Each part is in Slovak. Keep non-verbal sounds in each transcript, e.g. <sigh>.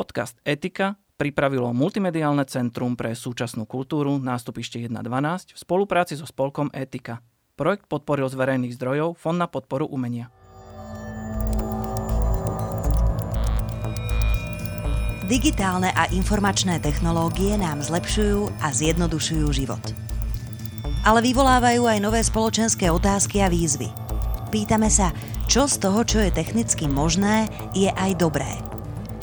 Podcast Etika pripravilo Multimediálne centrum pre súčasnú kultúru nástupište 1.12 v spolupráci so spolkom Etika. Projekt podporil z verejných zdrojov Fond na podporu umenia. Digitálne a informačné technológie nám zlepšujú a zjednodušujú život. Ale vyvolávajú aj nové spoločenské otázky a výzvy. Pýtame sa, čo z toho, čo je technicky možné, je aj dobré –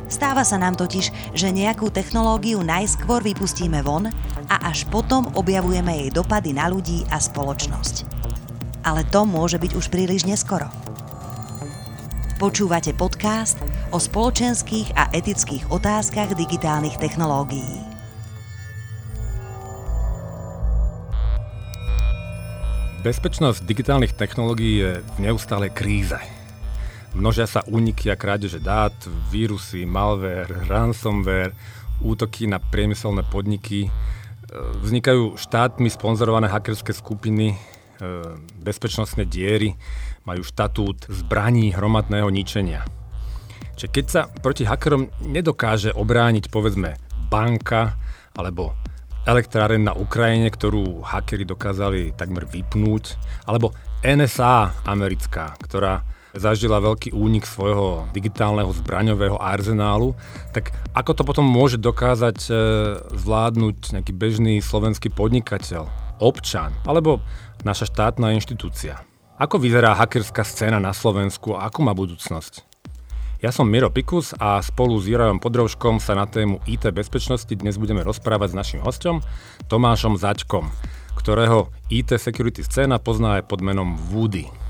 Stáva sa nám totiž, že nejakú technológiu najskôr vypustíme von a až potom objavujeme jej dopady na ľudí a spoločnosť. Ale to môže byť už príliš neskoro. Počúvate podcast o spoločenských a etických otázkach digitálnych technológií. Bezpečnosť digitálnych technológií je v neustálej kríze. Množia sa úniky a krádeže dát, vírusy, malware, ransomware, útoky na priemyselné podniky. E, vznikajú štátmi sponzorované hackerské skupiny, e, bezpečnostné diery, majú štatút zbraní hromadného ničenia. Čiže keď sa proti hackerom nedokáže obrániť povedzme banka alebo elektráren na Ukrajine, ktorú hackeri dokázali takmer vypnúť, alebo NSA americká, ktorá zažila veľký únik svojho digitálneho zbraňového arzenálu, tak ako to potom môže dokázať e, zvládnuť nejaký bežný slovenský podnikateľ, občan alebo naša štátna inštitúcia? Ako vyzerá hackerská scéna na Slovensku a akú má budúcnosť? Ja som Miro Pikus a spolu s Jurajom Podrovškom sa na tému IT bezpečnosti dnes budeme rozprávať s našim hostom Tomášom Začkom, ktorého IT security scéna pozná aj pod menom Woody.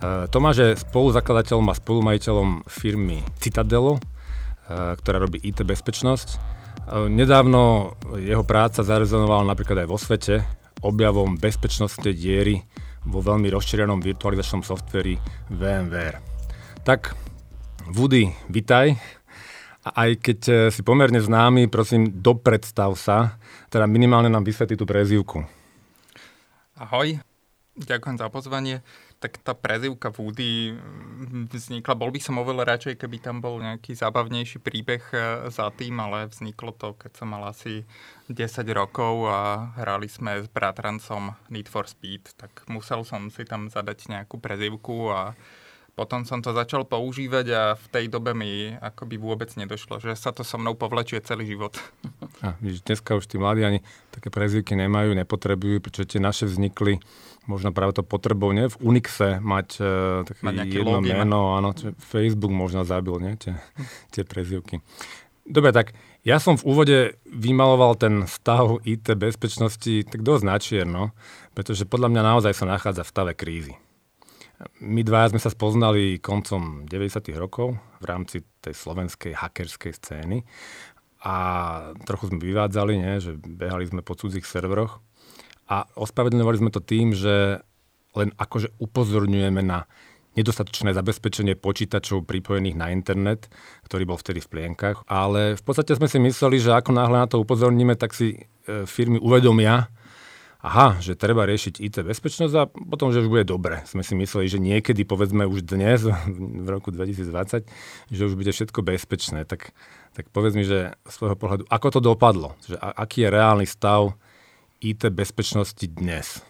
Eh, Tomáš je spoluzakladateľom a spolumajiteľom firmy Citadelo, eh, ktorá robí IT bezpečnosť. Eh, nedávno jeho práca zarezonovala napríklad aj vo svete objavom bezpečnostnej diery vo veľmi rozšírenom virtualizačnom softveri VMware. Tak, Woody, vitaj. A aj keď si pomerne známy, prosím, dopredstav sa, teda minimálne nám vysvetli tú prezývku. Ahoj, ďakujem za pozvanie tak tá prezivka Woody mm, vznikla. Bol by som oveľa radšej, keby tam bol nejaký zábavnejší príbeh e, za tým, ale vzniklo to, keď som mal asi 10 rokov a hrali sme s bratrancom Need for Speed, tak musel som si tam zadať nejakú prezivku a potom som to začal používať a v tej dobe mi akoby vôbec nedošlo, že sa to so mnou povlečuje celý život. <laughs> A, dneska už tí mladí ani také prezivky nemajú, nepotrebujú, pretože tie naše vznikli možno práve to potrebou, nie? V Unixe mať uh, také mať jedno login. meno, áno, Facebook možno zabil, nie? Tie, tie prezivky. Dobre, tak ja som v úvode vymaloval ten stav IT bezpečnosti tak dosť načierno, pretože podľa mňa naozaj sa nachádza v stave krízy. My dva sme sa spoznali koncom 90. rokov v rámci tej slovenskej hackerskej scény a trochu sme vyvádzali, nie? že behali sme po cudzích serveroch a ospravedlňovali sme to tým, že len akože upozorňujeme na nedostatočné zabezpečenie počítačov pripojených na internet, ktorý bol vtedy v plienkach. Ale v podstate sme si mysleli, že ako náhle na to upozorníme, tak si e, firmy uvedomia, aha, že treba riešiť IT bezpečnosť a potom, že už bude dobre. Sme si mysleli, že niekedy, povedzme už dnes, <laughs> v roku 2020, že už bude všetko bezpečné. Tak, tak povedz mi, že z svojho pohľadu, ako to dopadlo? Že aký je reálny stav IT bezpečnosti dnes?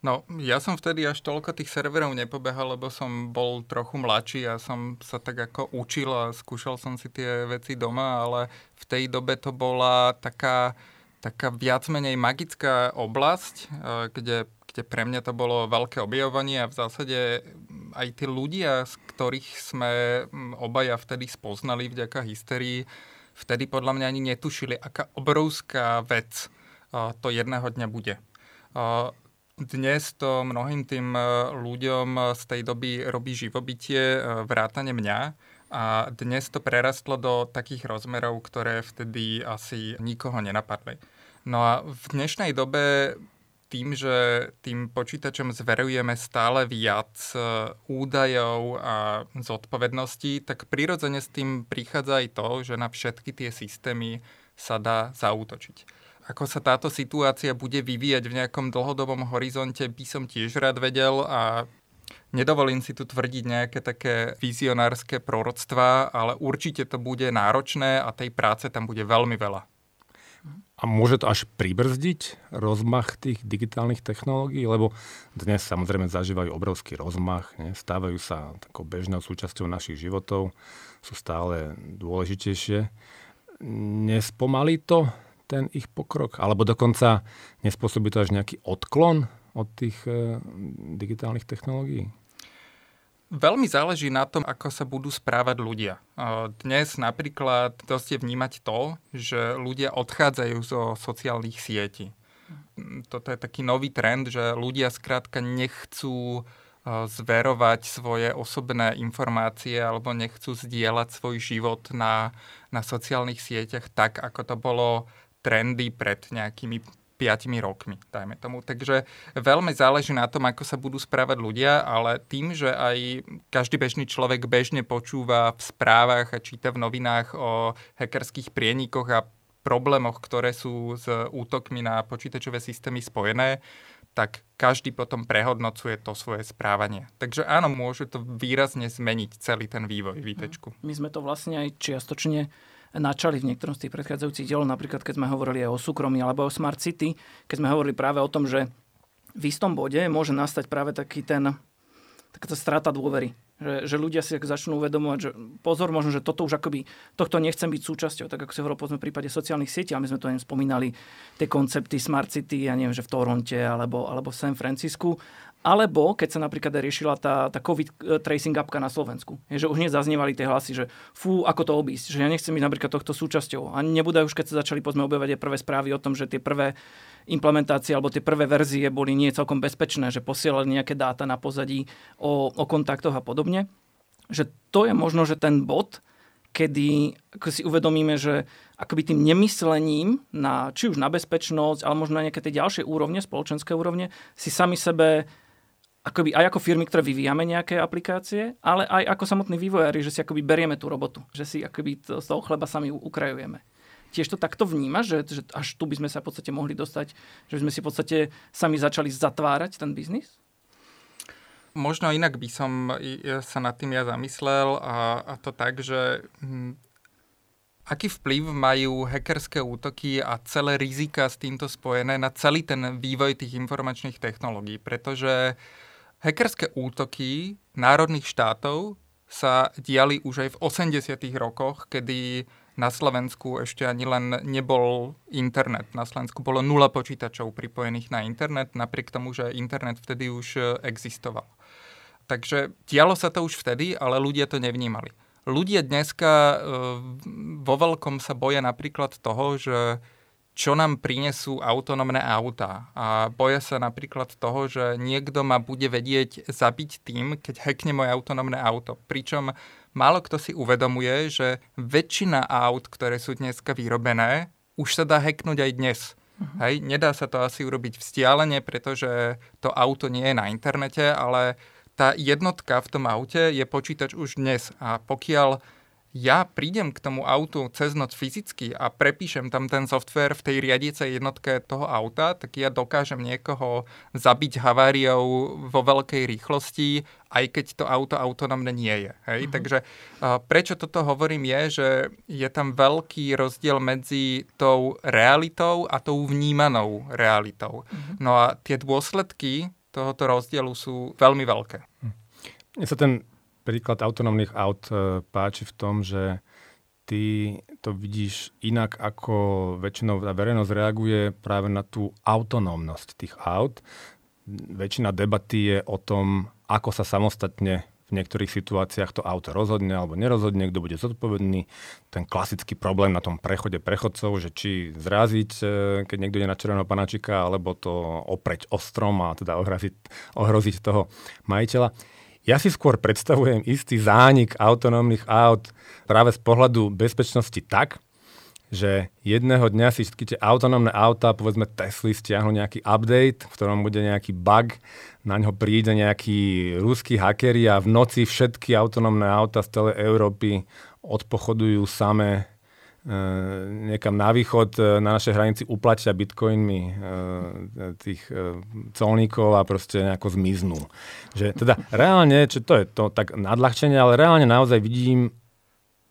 No, ja som vtedy až toľko tých serverov nepobehal, lebo som bol trochu mladší a som sa tak ako učil a skúšal som si tie veci doma, ale v tej dobe to bola taká, taká viac menej magická oblasť, e, kde, kde pre mňa to bolo veľké objavovanie a v zásade aj tí ľudia, z ktorých sme obaja vtedy spoznali vďaka hysterii, vtedy podľa mňa ani netušili, aká obrovská vec to jedného dňa bude. Dnes to mnohým tým e, ľuďom z tej doby robí živobytie, e, vrátane mňa. A dnes to prerastlo do takých rozmerov, ktoré vtedy asi nikoho nenapadli. No a v dnešnej dobe tým, že tým počítačom zverujeme stále viac e, údajov a zodpovedností, tak prirodzene s tým prichádza aj to, že na všetky tie systémy sa dá zaútočiť. Ako sa táto situácia bude vyvíjať v nejakom dlhodobom horizonte, by som tiež rád vedel a Nedovolím si tu tvrdiť nejaké také vizionárske proroctvá, ale určite to bude náročné a tej práce tam bude veľmi veľa. A môže to až pribrzdiť rozmach tých digitálnych technológií? Lebo dnes samozrejme zažívajú obrovský rozmach, ne? stávajú sa takou bežnou súčasťou našich životov, sú stále dôležitejšie. Nespomalí to ten ich pokrok? Alebo dokonca nespôsobí to až nejaký odklon od tých e, digitálnych technológií? Veľmi záleží na tom, ako sa budú správať ľudia. Dnes napríklad dosť je vnímať to, že ľudia odchádzajú zo sociálnych sietí. Toto je taký nový trend, že ľudia skrátka nechcú zverovať svoje osobné informácie alebo nechcú zdieľať svoj život na, na sociálnych sieťach tak, ako to bolo trendy pred nejakými 5 rokmi, dajme tomu. Takže veľmi záleží na tom, ako sa budú správať ľudia, ale tým, že aj každý bežný človek bežne počúva v správach a číta v novinách o hackerských prienikoch a problémoch, ktoré sú s útokmi na počítačové systémy spojené, tak každý potom prehodnocuje to svoje správanie. Takže áno, môže to výrazne zmeniť celý ten vývoj výtečku. My sme to vlastne aj čiastočne načali v niektorom z tých predchádzajúcich dielov, napríklad keď sme hovorili aj o súkromí alebo o Smart City, keď sme hovorili práve o tom, že v istom bode môže nastať práve taký ten, taká strata dôvery. Že, že ľudia si začnú uvedomovať, že pozor, možno, že toto už akoby, tohto nechcem byť súčasťou, tak ako si hovoril povedzme v prípade sociálnych sietí, a my sme to aj spomínali, tie koncepty Smart City, ja neviem, že v Toronte alebo, alebo v San Francisku, alebo keď sa napríklad riešila tá, tá COVID e, tracing appka na Slovensku. Je, že už nezaznievali tie hlasy, že fú, ako to obísť, že ja nechcem byť napríklad tohto súčasťou. A nebude už, keď sa začali pozme objavať prvé správy o tom, že tie prvé implementácie alebo tie prvé verzie boli nie celkom bezpečné, že posielali nejaké dáta na pozadí o, o kontaktoch a podobne. Že to je možno, že ten bod, kedy si uvedomíme, že akoby tým nemyslením na, či už na bezpečnosť, ale možno na nejaké tie ďalšie úrovne, spoločenské úrovne, si sami sebe akoby aj ako firmy, ktoré vyvíjame nejaké aplikácie, ale aj ako samotní vývojári, že si akoby berieme tú robotu, že si akoby to, z toho chleba sami ukrajujeme. Tiež to takto vnímaš, že, že až tu by sme sa v podstate mohli dostať, že by sme si v podstate sami začali zatvárať ten biznis? Možno inak by som sa nad tým ja zamyslel a, a to tak, že hm, aký vplyv majú hackerské útoky a celé rizika s týmto spojené na celý ten vývoj tých informačných technológií, pretože uh, Hackerské útoky národných štátov sa diali už aj v 80. rokoch, kedy na Slovensku ešte ani len nebol internet. Na Slovensku bolo nula počítačov pripojených na internet, napriek tomu, že internet vtedy už e, existoval. Takže dialo sa to už vtedy, ale ľudia to nevnímali. Ľudia dneska e, vo veľkom sa boja napríklad toho, že čo nám prinesú autonómne autá. A boja sa napríklad toho, že niekto ma bude vedieť zabiť tým, keď hackne moje autonómne auto. Pričom málo kto si uvedomuje, že väčšina aut, ktoré sú dneska vyrobené, už sa dá hacknúť aj dnes. Uh-huh. Hej, nedá sa to asi urobiť vzdialene, pretože to auto nie je na internete, ale tá jednotka v tom aute je počítač už dnes. A pokiaľ ja prídem k tomu autu cez noc fyzicky a prepíšem tam ten software v tej riadiacej jednotke toho auta, tak ja dokážem niekoho zabiť haváriou vo veľkej rýchlosti, aj keď to auto autonómne nie je. Hej? Mm-hmm. Takže prečo toto hovorím je, že je tam veľký rozdiel medzi tou realitou a tou vnímanou realitou. Mm-hmm. No a tie dôsledky tohoto rozdielu sú veľmi veľké. Mne sa ten príklad autonómnych aut e, páči v tom, že ty to vidíš inak, ako väčšinou verejnosť reaguje práve na tú autonómnosť tých aut. Väčšina debaty je o tom, ako sa samostatne v niektorých situáciách to auto rozhodne alebo nerozhodne, kto bude zodpovedný. Ten klasický problém na tom prechode prechodcov, že či zraziť, e, keď niekto je na červeného panačika, alebo to opreť ostrom a teda ohroziť, ohroziť toho majiteľa. Ja si skôr predstavujem istý zánik autonómnych aut práve z pohľadu bezpečnosti tak, že jedného dňa si všetky tie autonómne auta, povedzme Tesly, stiahnu nejaký update, v ktorom bude nejaký bug, na ňo príde nejaký ruský hackeri a v noci všetky autonómne auta z celej Európy odpochodujú samé niekam na východ na našej hranici uplatia bitcoinmi tých colníkov a proste nejako zmiznú. Že teda reálne, čo to je to tak nadľahčenie, ale reálne naozaj vidím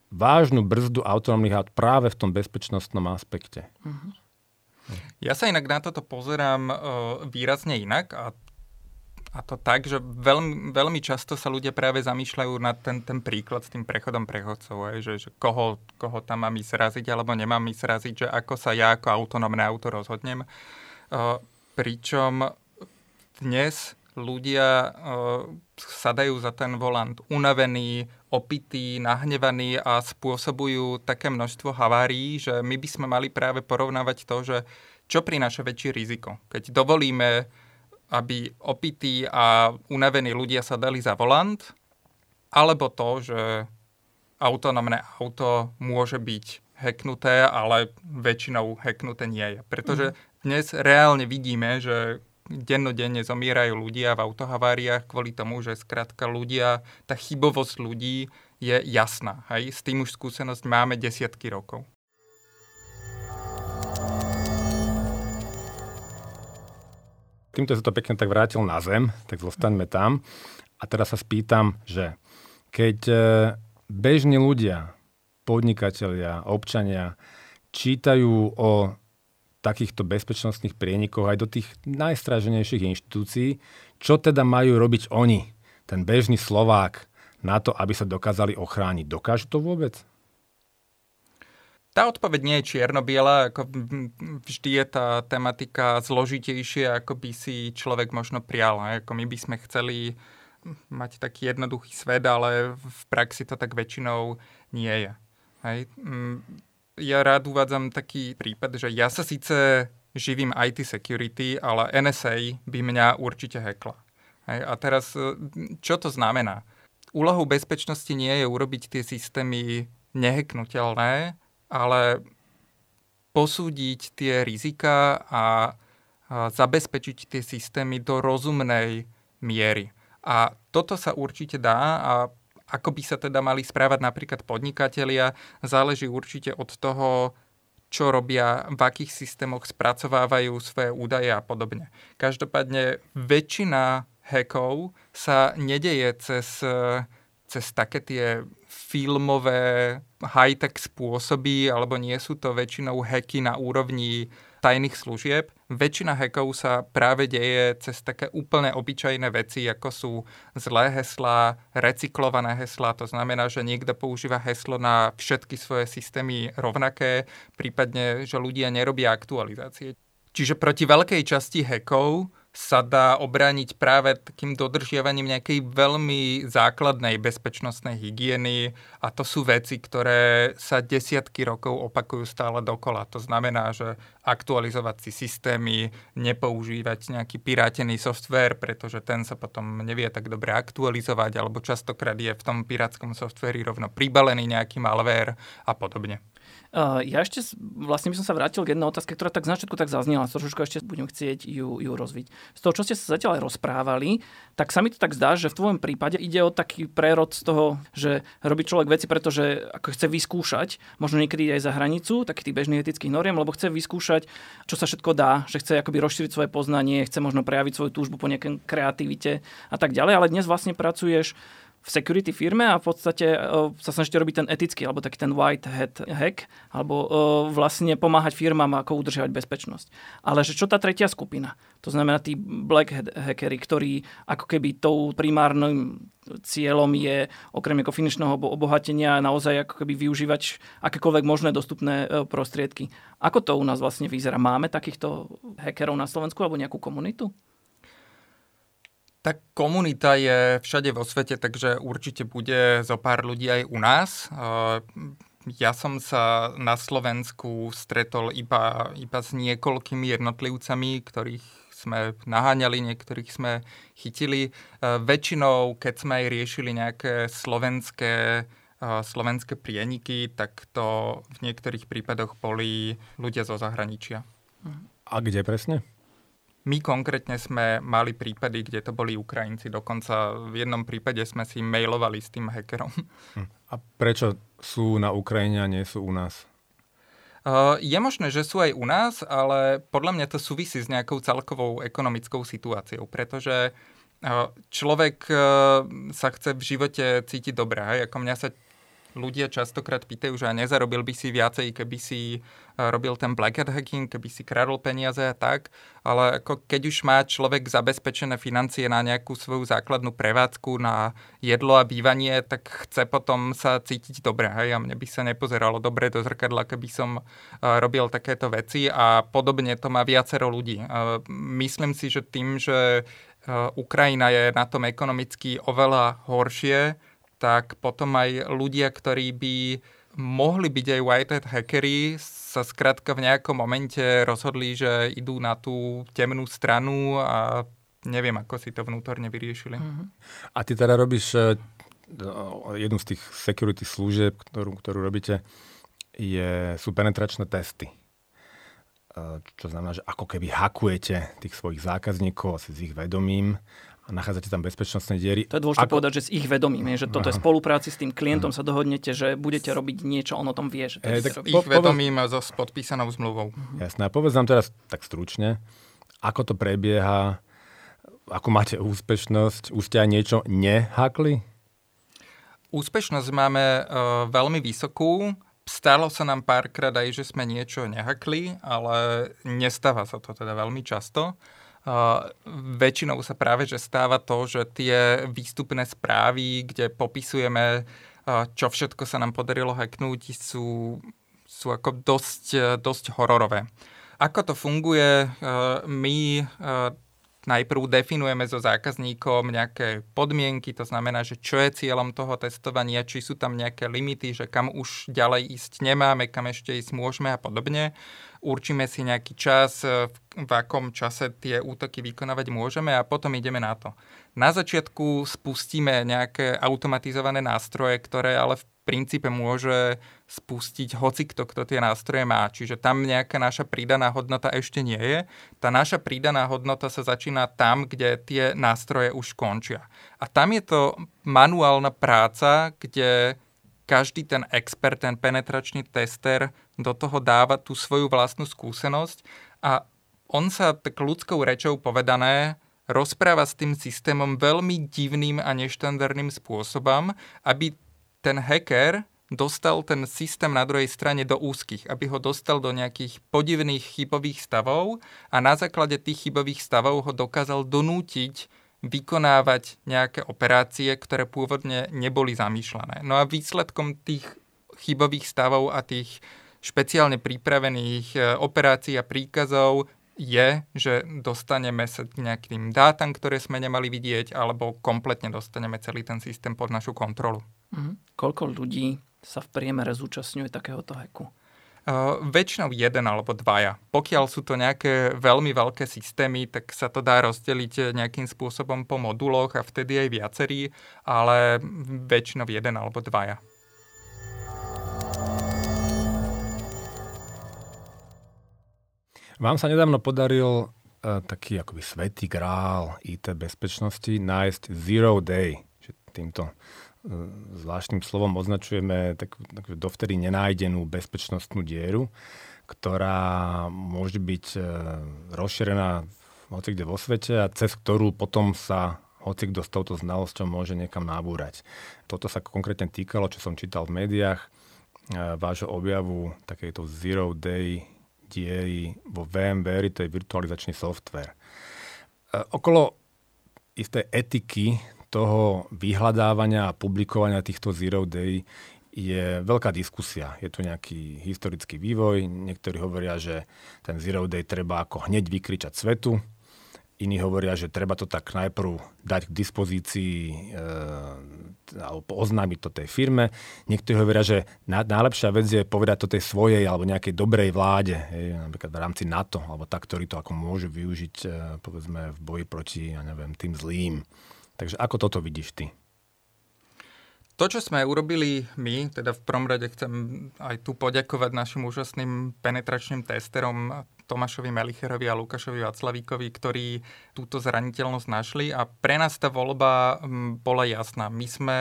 vážnu brzdu autonómnych aut práve v tom bezpečnostnom aspekte. Uh-huh. Ja sa inak na toto pozerám výrazne inak a a to tak, že veľmi, veľmi často sa ľudia práve zamýšľajú na ten, ten príklad s tým prechodom prechodcov, aj, že, že koho, koho tam mám ísť raziť alebo nemám ísť raziť, že ako sa ja ako autonómne auto rozhodnem. Uh, pričom dnes ľudia uh, sadajú za ten volant unavení, opití, nahnevaní a spôsobujú také množstvo havárií, že my by sme mali práve porovnávať to, že čo prináša väčšie riziko. Keď dovolíme aby opití a unavení ľudia sa dali za volant, alebo to, že autonómne auto môže byť hacknuté, ale väčšinou hacknuté nie je. Pretože mhm. dnes reálne vidíme, že dennodenne zomierajú ľudia v autohaváriách kvôli tomu, že skrátka ľudia, tá chybovosť ľudí je jasná. Hej? S tým už skúsenosť máme desiatky rokov. Týmto sa to pekne tak vrátil na zem, tak zostaňme tam. A teraz sa spýtam, že keď e, bežní ľudia, podnikatelia, občania čítajú o takýchto bezpečnostných prienikoch aj do tých najstraženejších inštitúcií, čo teda majú robiť oni, ten bežný Slovák, na to, aby sa dokázali ochrániť. Dokážu to vôbec? Tá odpoveď nie je čierno-biela, ako vždy je tá tematika zložitejšia, ako by si človek možno prial. Ako my by sme chceli mať taký jednoduchý svet, ale v praxi to tak väčšinou nie je. Hej. Mm, ja rád uvádzam taký prípad, že ja sa síce živím IT security, ale NSA by mňa určite hackla. Hej. A teraz, čo to znamená? Úlohou bezpečnosti nie je urobiť tie systémy neheknutelné, ale posúdiť tie rizika a, zabezpečiť tie systémy do rozumnej miery. A toto sa určite dá a ako by sa teda mali správať napríklad podnikatelia, záleží určite od toho, čo robia, v akých systémoch spracovávajú svoje údaje a podobne. Každopádne väčšina hackov sa nedeje cez, cez také tie filmové high-tech spôsoby, alebo nie sú to väčšinou hacky na úrovni tajných služieb. Väčšina hackov sa práve deje cez také úplne obyčajné veci, ako sú zlé heslá, recyklované heslá. To znamená, že niekto používa heslo na všetky svoje systémy rovnaké, prípadne, že ľudia nerobia aktualizácie. Čiže proti veľkej časti hackov sa dá obrániť práve takým dodržiavaním nejakej veľmi základnej bezpečnostnej hygieny a to sú veci, ktoré sa desiatky rokov opakujú stále dokola. To znamená, že aktualizovať si systémy, nepoužívať nejaký pirátený software, pretože ten sa potom nevie tak dobre aktualizovať, alebo častokrát je v tom pirátskom softveri rovno pribalený nejaký malware a podobne. Uh, ja ešte vlastne by som sa vrátil k jednej otázke, ktorá tak z začiatku tak zaznela. Trošku ešte budem chcieť ju, ju rozviť. Z toho, čo ste sa zatiaľ aj rozprávali, tak sa mi to tak zdá, že v tvojom prípade ide o taký prerod z toho, že robí človek veci, pretože ako chce vyskúšať, možno niekedy aj za hranicu takých tých bežných etických noriem, lebo chce vyskúšať, čo sa všetko dá, že chce akoby rozšíriť svoje poznanie, chce možno prejaviť svoju túžbu po nejakej kreativite a tak ďalej, ale dnes vlastne pracuješ v security firme a v podstate uh, sa snažíte robiť ten etický, alebo taký ten white hat hack, alebo uh, vlastne pomáhať firmám, ako udržiavať bezpečnosť. Ale že čo tá tretia skupina? To znamená tí black hat hackery, ktorí ako keby tou primárnym cieľom je okrem ako finančného obohatenia naozaj ako keby využívať akékoľvek možné dostupné uh, prostriedky. Ako to u nás vlastne vyzerá? Máme takýchto hackerov na Slovensku alebo nejakú komunitu? Tá komunita je všade vo svete, takže určite bude zo pár ľudí aj u nás. Ja som sa na Slovensku stretol iba, iba s niekoľkými jednotlivcami, ktorých sme naháňali, niektorých sme chytili. Väčšinou, keď sme aj riešili nejaké slovenské slovenské prieniky, tak to v niektorých prípadoch boli ľudia zo zahraničia. A kde presne? My konkrétne sme mali prípady, kde to boli Ukrajinci. Dokonca v jednom prípade sme si mailovali s tým hackerom. Hm. A prečo sú na Ukrajine a nie sú u nás? je možné, že sú aj u nás, ale podľa mňa to súvisí s nejakou celkovou ekonomickou situáciou, pretože človek sa chce v živote cítiť dobré. Ako mňa sa ľudia častokrát pýtajú, že nezarobil by si viacej, keby si e, robil ten black hat hacking, keby si kradol peniaze a tak, ale ako keď už má človek zabezpečené financie na nejakú svoju základnú prevádzku, na jedlo a bývanie, tak chce potom sa cítiť dobre. Hej? A mne by sa nepozeralo dobre do zrkadla, keby som e, robil takéto veci a podobne to má viacero ľudí. E, myslím si, že tým, že Ukrajina je na tom ekonomicky oveľa horšie, tak potom aj ľudia, ktorí by mohli byť aj white hat hackery, sa skrátka v nejakom momente rozhodli, že idú na tú temnú stranu a neviem, ako si to vnútorne vyriešili. Mm-hmm. A ty teda robíš e, jednu z tých security služieb, ktorú, ktorú robíte, je, sú penetračné testy. E, čo znamená, že ako keby hakujete tých svojich zákazníkov asi s ich vedomím a nachádzate tam bezpečnostné diery. To je dôležité Ako... povedať, že s ich vedomím, je, že toto Aha. je spolupráci s tým klientom, Aha. sa dohodnete, že budete robiť niečo, on o tom vie. Že to e, tak ich vedomím a so, s podpísanou zmluvou. Jasné, a povedz nám teraz tak stručne, ako to prebieha, ako máte úspešnosť, už ste aj niečo nehakli? Úspešnosť máme uh, veľmi vysokú. Stalo sa nám párkrát aj, že sme niečo nehakli, ale nestáva sa to teda veľmi často. Väčšinou sa práve že stáva to, že tie výstupné správy, kde popisujeme, čo všetko sa nám podarilo hacknúť, sú, sú ako dosť, dosť hororové. Ako to funguje? My najprv definujeme so zákazníkom nejaké podmienky, to znamená, že čo je cieľom toho testovania, či sú tam nejaké limity, že kam už ďalej ísť nemáme, kam ešte ísť môžeme a podobne určíme si nejaký čas, e, v akom čase tie útoky vykonávať môžeme a potom ideme na to. Na začiatku spustíme nejaké automatizované nástroje, ktoré ale v princípe môže spustiť hoci kto, kto tie nástroje má. Čiže tam nejaká naša pridaná hodnota ešte nie je. Tá naša pridaná hodnota sa začína tam, kde tie nástroje už končia. A tam je to manuálna práca, kde každý ten expert, ten penetračný tester do toho dáva tú svoju vlastnú skúsenosť a on sa tak ľudskou rečou povedané rozpráva s tým systémom veľmi divným a neštandardným spôsobom, aby ten hacker dostal ten systém na druhej strane do úzkých, aby ho dostal do nejakých podivných chybových stavov a na základe tých chybových stavov ho dokázal donútiť vykonávať nejaké operácie, ktoré pôvodne neboli zamýšľané. No a výsledkom tých chybových stavov a tých špeciálne pripravených e, operácií a príkazov je, že dostaneme sa k nejakým dátam, ktoré sme nemali vidieť, alebo kompletne dostaneme celý ten systém pod našu kontrolu. Mhm. Koľko ľudí sa v priemere zúčastňuje takéhoto hacku? Uh, väčšinou jeden alebo dvaja. Pokiaľ sú to nejaké veľmi veľké systémy, tak sa to dá rozdeliť nejakým spôsobom po moduloch a vtedy aj viacerí, ale väčšinou jeden alebo dvaja. Vám sa nedávno podaril uh, taký akoby svetý grál IT bezpečnosti nájsť Zero Day. Týmto zvláštnym slovom označujeme tak, tak dovtedy nenájdenú bezpečnostnú dieru, ktorá môže byť e, rozšírená hoci kde vo svete a cez ktorú potom sa hoci kto s touto znalosťou môže niekam nabúrať. Toto sa konkrétne týkalo, čo som čítal v médiách, e, vášho objavu takejto Zero Day diery vo VMware, to je virtualizačný software. E, okolo isté etiky toho vyhľadávania a publikovania týchto Zero Day je veľká diskusia. Je tu nejaký historický vývoj. Niektorí hovoria, že ten Zero Day treba ako hneď vykričať svetu. Iní hovoria, že treba to tak najprv dať k dispozícii e, alebo oznámiť to tej firme. Niektorí hovoria, že na, najlepšia vec je povedať to tej svojej alebo nejakej dobrej vláde, hej, napríklad v rámci NATO, alebo tak, ktorí to ako môžu využiť e, povedzme v boji proti, ja neviem, tým zlým. Takže ako toto vidíš ty? To, čo sme urobili my, teda v prvom rade chcem aj tu poďakovať našim úžasným penetračným testerom Tomášovi Melicherovi a Lukášovi Vaclavíkovi, ktorí túto zraniteľnosť našli a pre nás tá voľba bola jasná. My sme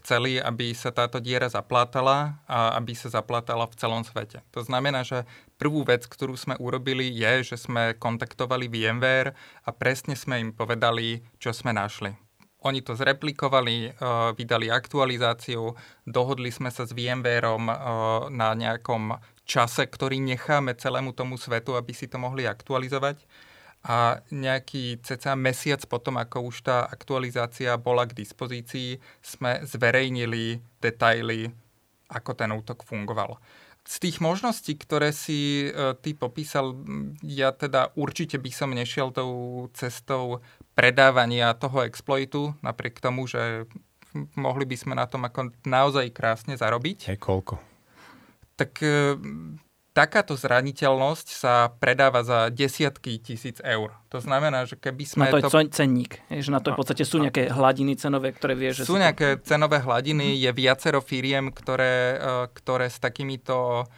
chceli, aby sa táto diera zaplátala a aby sa zaplátala v celom svete. To znamená, že prvú vec, ktorú sme urobili, je, že sme kontaktovali VMware a presne sme im povedali, čo sme našli. Oni to zreplikovali, eh, vydali aktualizáciu, dohodli sme sa s VMwareom eh, na nejakom čase, ktorý necháme celému tomu svetu, aby si to mohli aktualizovať. A nejaký cca mesiac potom, ako už tá aktualizácia bola k dispozícii, sme zverejnili detaily, ako ten útok fungoval. Z tých možností, ktoré si e, ty popísal, ja teda určite by som nešiel tou cestou predávania toho exploitu, napriek tomu, že mohli by sme na tom ako naozaj krásne zarobiť. Hej, koľko? Tak e, takáto zraniteľnosť sa predáva za desiatky tisíc eur. To znamená, že keby sme... Na to je to... cenník, že na to v podstate sú nejaké hladiny cenové, ktoré vie, že... Sú nejaké to... cenové hladiny, je viacero firiem, ktoré, e, ktoré s takýmito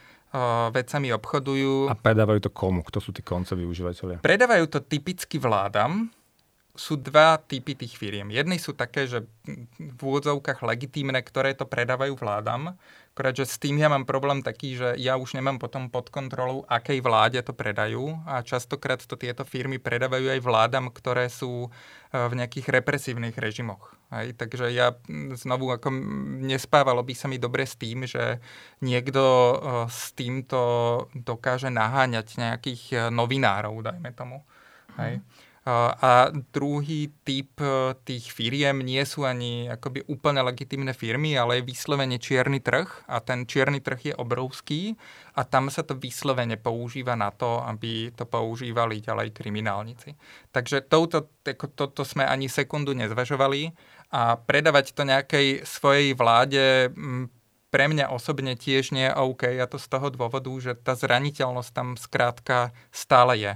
vecami obchodujú. A predávajú to komu? Kto sú tí koncoví užívateľia? Predávajú to typicky vládam, sú dva typy tých firiem. Jedny sú také, že v úvodzovkách legitímne, ktoré to predávajú vládam. Akorát, že s tým ja mám problém taký, že ja už nemám potom pod kontrolou, akej vláde to predajú a častokrát to tieto firmy predávajú aj vládam, ktoré sú e, v nejakých represívnych režimoch. Hej, takže ja znovu ako nespávalo by sa mi dobre s tým, že niekto e, s týmto dokáže naháňať nejakých e, novinárov, dajme tomu. Hej. Hmm. A druhý typ e, tých firiem nie sú ani akoby úplne legitimné firmy, ale je vyslovene čierny trh a ten čierny trh je obrovský a tam sa to vyslovene používa na to, aby to používali ďalej kriminálnici. Takže touto, toto sme ani sekundu nezvažovali a predávať to nejakej svojej vláde pre mňa osobne tiež nie je OK a to z toho dôvodu, že tá zraniteľnosť tam skrátka stále je.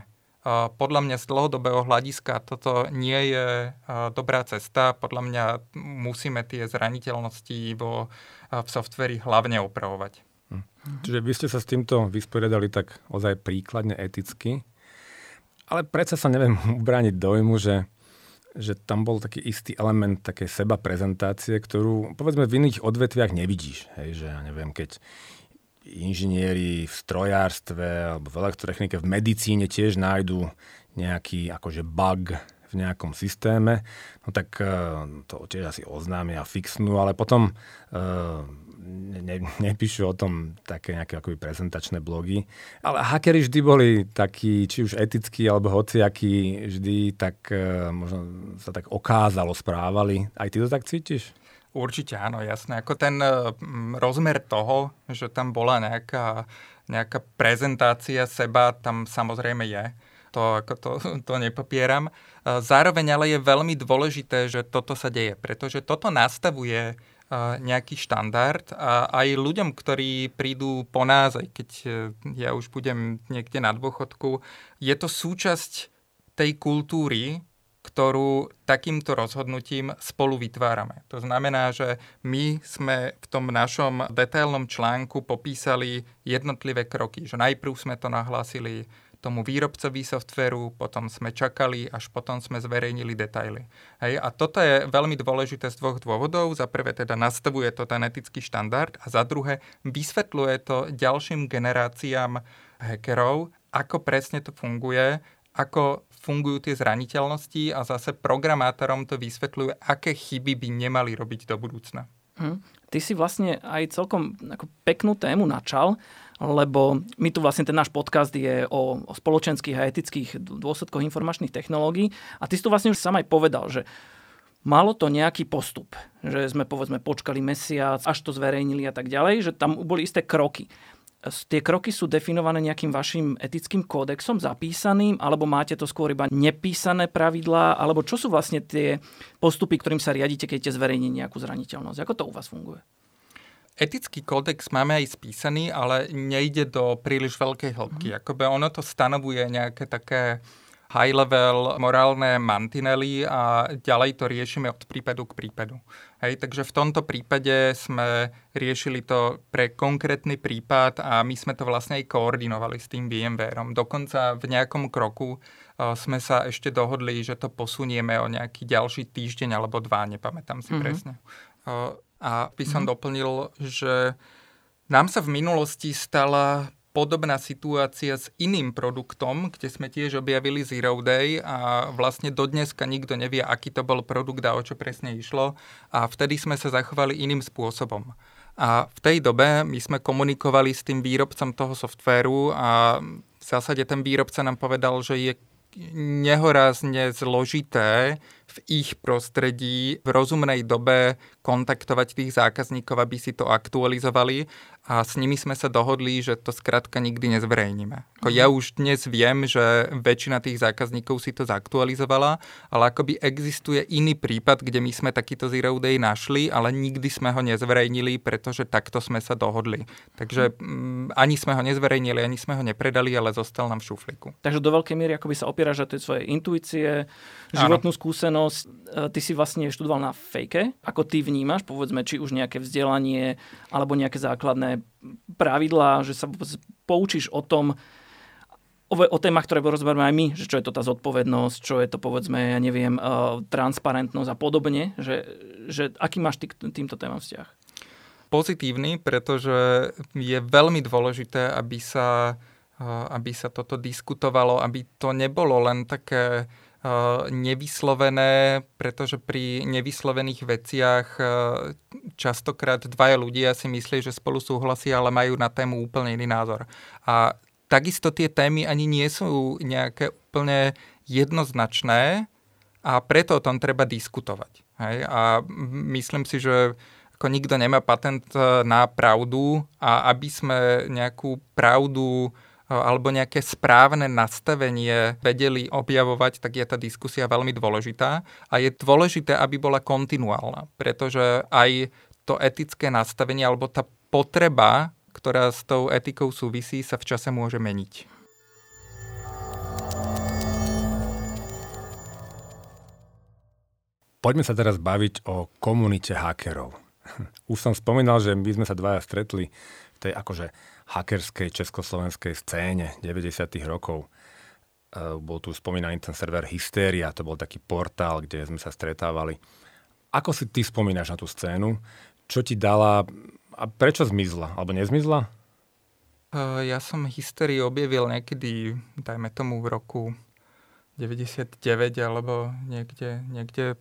Podľa mňa z dlhodobého hľadiska toto nie je dobrá cesta. Podľa mňa musíme tie zraniteľnosti vo, v softveri hlavne opravovať. Hm. Čiže vy ste sa s týmto vysporiadali tak ozaj príkladne eticky, ale predsa sa neviem <laughs> ubrániť dojmu, že, že tam bol taký istý element takej seba prezentácie, ktorú povedzme v iných odvetviach nevidíš. Hej, že ja neviem, keď inžinieri v strojárstve alebo v elektrotechnike, v medicíne tiež nájdu nejaký akože bug v nejakom systéme, no tak uh, to tiež asi oznámia a fixnú, ale potom uh, ne, nepíšu o tom také nejaké akoby prezentačné blogy. Ale hackeri vždy boli takí, či už etickí alebo hociakí, vždy tak uh, možno sa tak okázalo správali. Aj ty to tak cítiš? Určite áno, jasné. Ako ten uh, rozmer toho, že tam bola nejaká, nejaká prezentácia seba, tam samozrejme je. To, ako to, <laughs> to nepopieram. Uh, zároveň ale je veľmi dôležité, že toto sa deje, pretože toto nastavuje uh, nejaký štandard a aj ľuďom, ktorí prídu po nás, aj keď ja už budem niekde na dôchodku, je to súčasť tej kultúry, ktorú takýmto rozhodnutím spolu vytvárame. To znamená, že my sme v tom našom detailnom článku popísali jednotlivé kroky, že najprv sme to nahlásili tomu výrobcovi softveru, potom sme čakali, až potom sme zverejnili detaily. Hej, a toto je veľmi dôležité z dvoch dôvodov. Za prvé teda nastavuje to ten etický štandard a za druhé vysvetľuje to ďalším generáciám hackerov, ako presne to funguje, ako fungujú tie zraniteľnosti a zase programátorom to vysvetľuje, aké chyby by nemali robiť do budúcna. Hm. Ty si vlastne aj celkom ako peknú tému načal, lebo my tu vlastne ten náš podcast je o, o spoločenských a etických dôsledkoch informačných technológií a ty si tu vlastne už sám aj povedal, že malo to nejaký postup, že sme povedzme počkali mesiac, až to zverejnili a tak ďalej, že tam boli isté kroky tie kroky sú definované nejakým vašim etickým kódexom zapísaným, alebo máte to skôr iba nepísané pravidlá, alebo čo sú vlastne tie postupy, ktorým sa riadite, keď ste zverejní nejakú zraniteľnosť? Ako to u vás funguje? Etický kódex máme aj spísaný, ale nejde do príliš veľkej hĺbky. Mm. Akoby ono to stanovuje nejaké také high level morálne mantinely a ďalej to riešime od prípadu k prípadu. Hej, takže v tomto prípade sme riešili to pre konkrétny prípad a my sme to vlastne aj koordinovali s tým VMwareom. Dokonca v nejakom kroku uh, sme sa ešte dohodli, že to posunieme o nejaký ďalší týždeň alebo dva, nepamätám si mm-hmm. presne. Uh, a by som mm-hmm. doplnil, že nám sa v minulosti stala podobná situácia s iným produktom, kde sme tiež objavili Zero Day a vlastne dodneska nikto nevie, aký to bol produkt a o čo presne išlo. A vtedy sme sa zachovali iným spôsobom. A v tej dobe my sme komunikovali s tým výrobcom toho softvéru a v zásade ten výrobca nám povedal, že je nehorázne zložité v ich prostredí v rozumnej dobe kontaktovať tých zákazníkov, aby si to aktualizovali a s nimi sme sa dohodli, že to skrátka nikdy nezverejníme. Ako ja už dnes viem, že väčšina tých zákazníkov si to zaktualizovala, ale akoby existuje iný prípad, kde my sme takýto Zero Day našli, ale nikdy sme ho nezverejnili, pretože takto sme sa dohodli. Takže mm, ani sme ho nezverejnili, ani sme ho nepredali, ale zostal nám v šufliku. Takže do veľkej miery akoby sa opieraš o tie svoje intuície, životnú Áno. skúsenosť. E, ty si vlastne študoval na fejke. Ako ty vnímaš, povedzme, či už nejaké vzdelanie alebo nejaké základné pravidlá, že sa poučíš o tom, o, o témach, ktoré rozberieme aj my, že čo je to tá zodpovednosť, čo je to povedzme, ja neviem, uh, transparentnosť a podobne, že, že aký máš ty k týmto témam vzťah? Pozitívny, pretože je veľmi dôležité, aby sa, uh, aby sa toto diskutovalo, aby to nebolo len také nevyslovené, pretože pri nevyslovených veciach častokrát dvaja ľudia si myslí, že spolu súhlasia, ale majú na tému úplne iný názor. A takisto tie témy ani nie sú nejaké úplne jednoznačné a preto o tom treba diskutovať. Hej? A myslím si, že ako nikto nemá patent e, na pravdu a aby sme nejakú pravdu alebo nejaké správne nastavenie vedeli objavovať, tak je tá diskusia veľmi dôležitá. A je dôležité, aby bola kontinuálna, pretože aj to etické nastavenie alebo tá potreba, ktorá s tou etikou súvisí, sa v čase môže meniť. Poďme sa teraz baviť o komunite hackerov. <laughs> Už som spomínal, že my sme sa dvaja stretli v tej akože hackerskej československej scéne 90. rokov. E, bol tu spomínaný ten server Hysteria, to bol taký portál, kde sme sa stretávali. Ako si ty spomínaš na tú scénu? Čo ti dala a prečo zmizla? Alebo nezmizla? E, ja som Hysteriu objavil niekedy, dajme tomu v roku 99 alebo niekde, niekde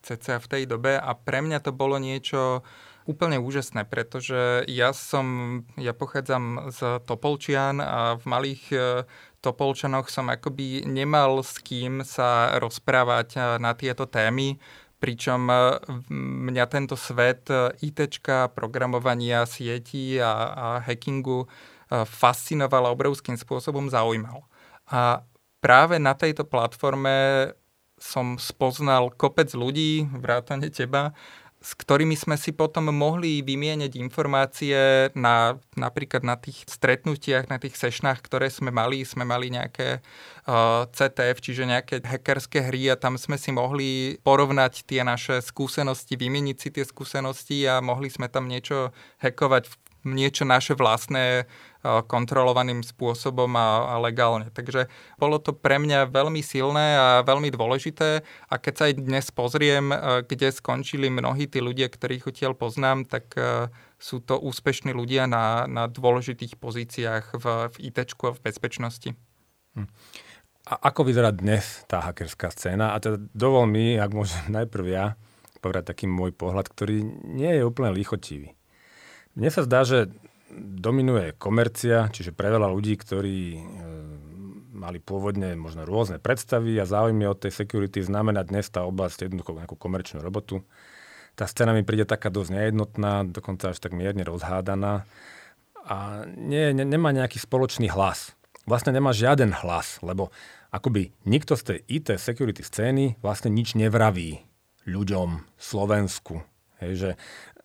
cca v tej dobe a pre mňa to bolo niečo úplne úžasné, pretože ja som, ja pochádzam z Topolčian a v malých e, Topolčanoch som akoby nemal s kým sa rozprávať e, na tieto témy, pričom e, mňa tento svet ITčka, programovania sietí a, a hackingu fascinoval a obrovským spôsobom zaujímal. A práve na tejto platforme som spoznal kopec ľudí, vrátane teba, s ktorými sme si potom mohli vymieňať informácie na, napríklad na tých stretnutiach, na tých sešnách, ktoré sme mali. Sme mali nejaké uh, CTF, čiže nejaké hackerské hry a tam sme si mohli porovnať tie naše skúsenosti, vymieniť si tie skúsenosti a mohli sme tam niečo hackovať, niečo naše vlastné kontrolovaným spôsobom a, a legálne. Takže bolo to pre mňa veľmi silné a veľmi dôležité a keď sa aj dnes pozriem, kde skončili mnohí tí ľudia, ktorých odtiaľ poznám, tak sú to úspešní ľudia na, na dôležitých pozíciách v, v IT a v bezpečnosti. Hm. A ako vyzerá dnes tá hackerská scéna? A teda dovol mi, ak môžem <laughs> najprv ja, povedať taký môj pohľad, ktorý nie je úplne lichotivý. Mne sa zdá, že dominuje komercia, čiže pre veľa ľudí, ktorí e, mali pôvodne možno rôzne predstavy a záujmy od tej security, znamená dnes tá oblasť jednoducho nejakú komerčnú robotu. Tá scéna mi príde taká dosť nejednotná, dokonca až tak mierne rozhádaná a nie, ne, nemá nejaký spoločný hlas. Vlastne nemá žiaden hlas, lebo akoby nikto z tej IT security scény vlastne nič nevraví ľuďom Slovensku. Hej, že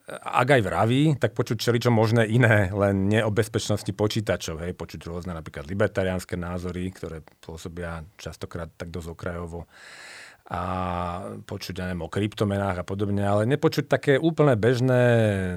ak aj vraví, tak počuť čo možné iné, len nie o bezpečnosti počítačov. Hej, počuť rôzne napríklad libertariánske názory, ktoré pôsobia častokrát tak dosť okrajovo a počuť, ja neviem, o kryptomenách a podobne, ale nepočuť také úplne bežné,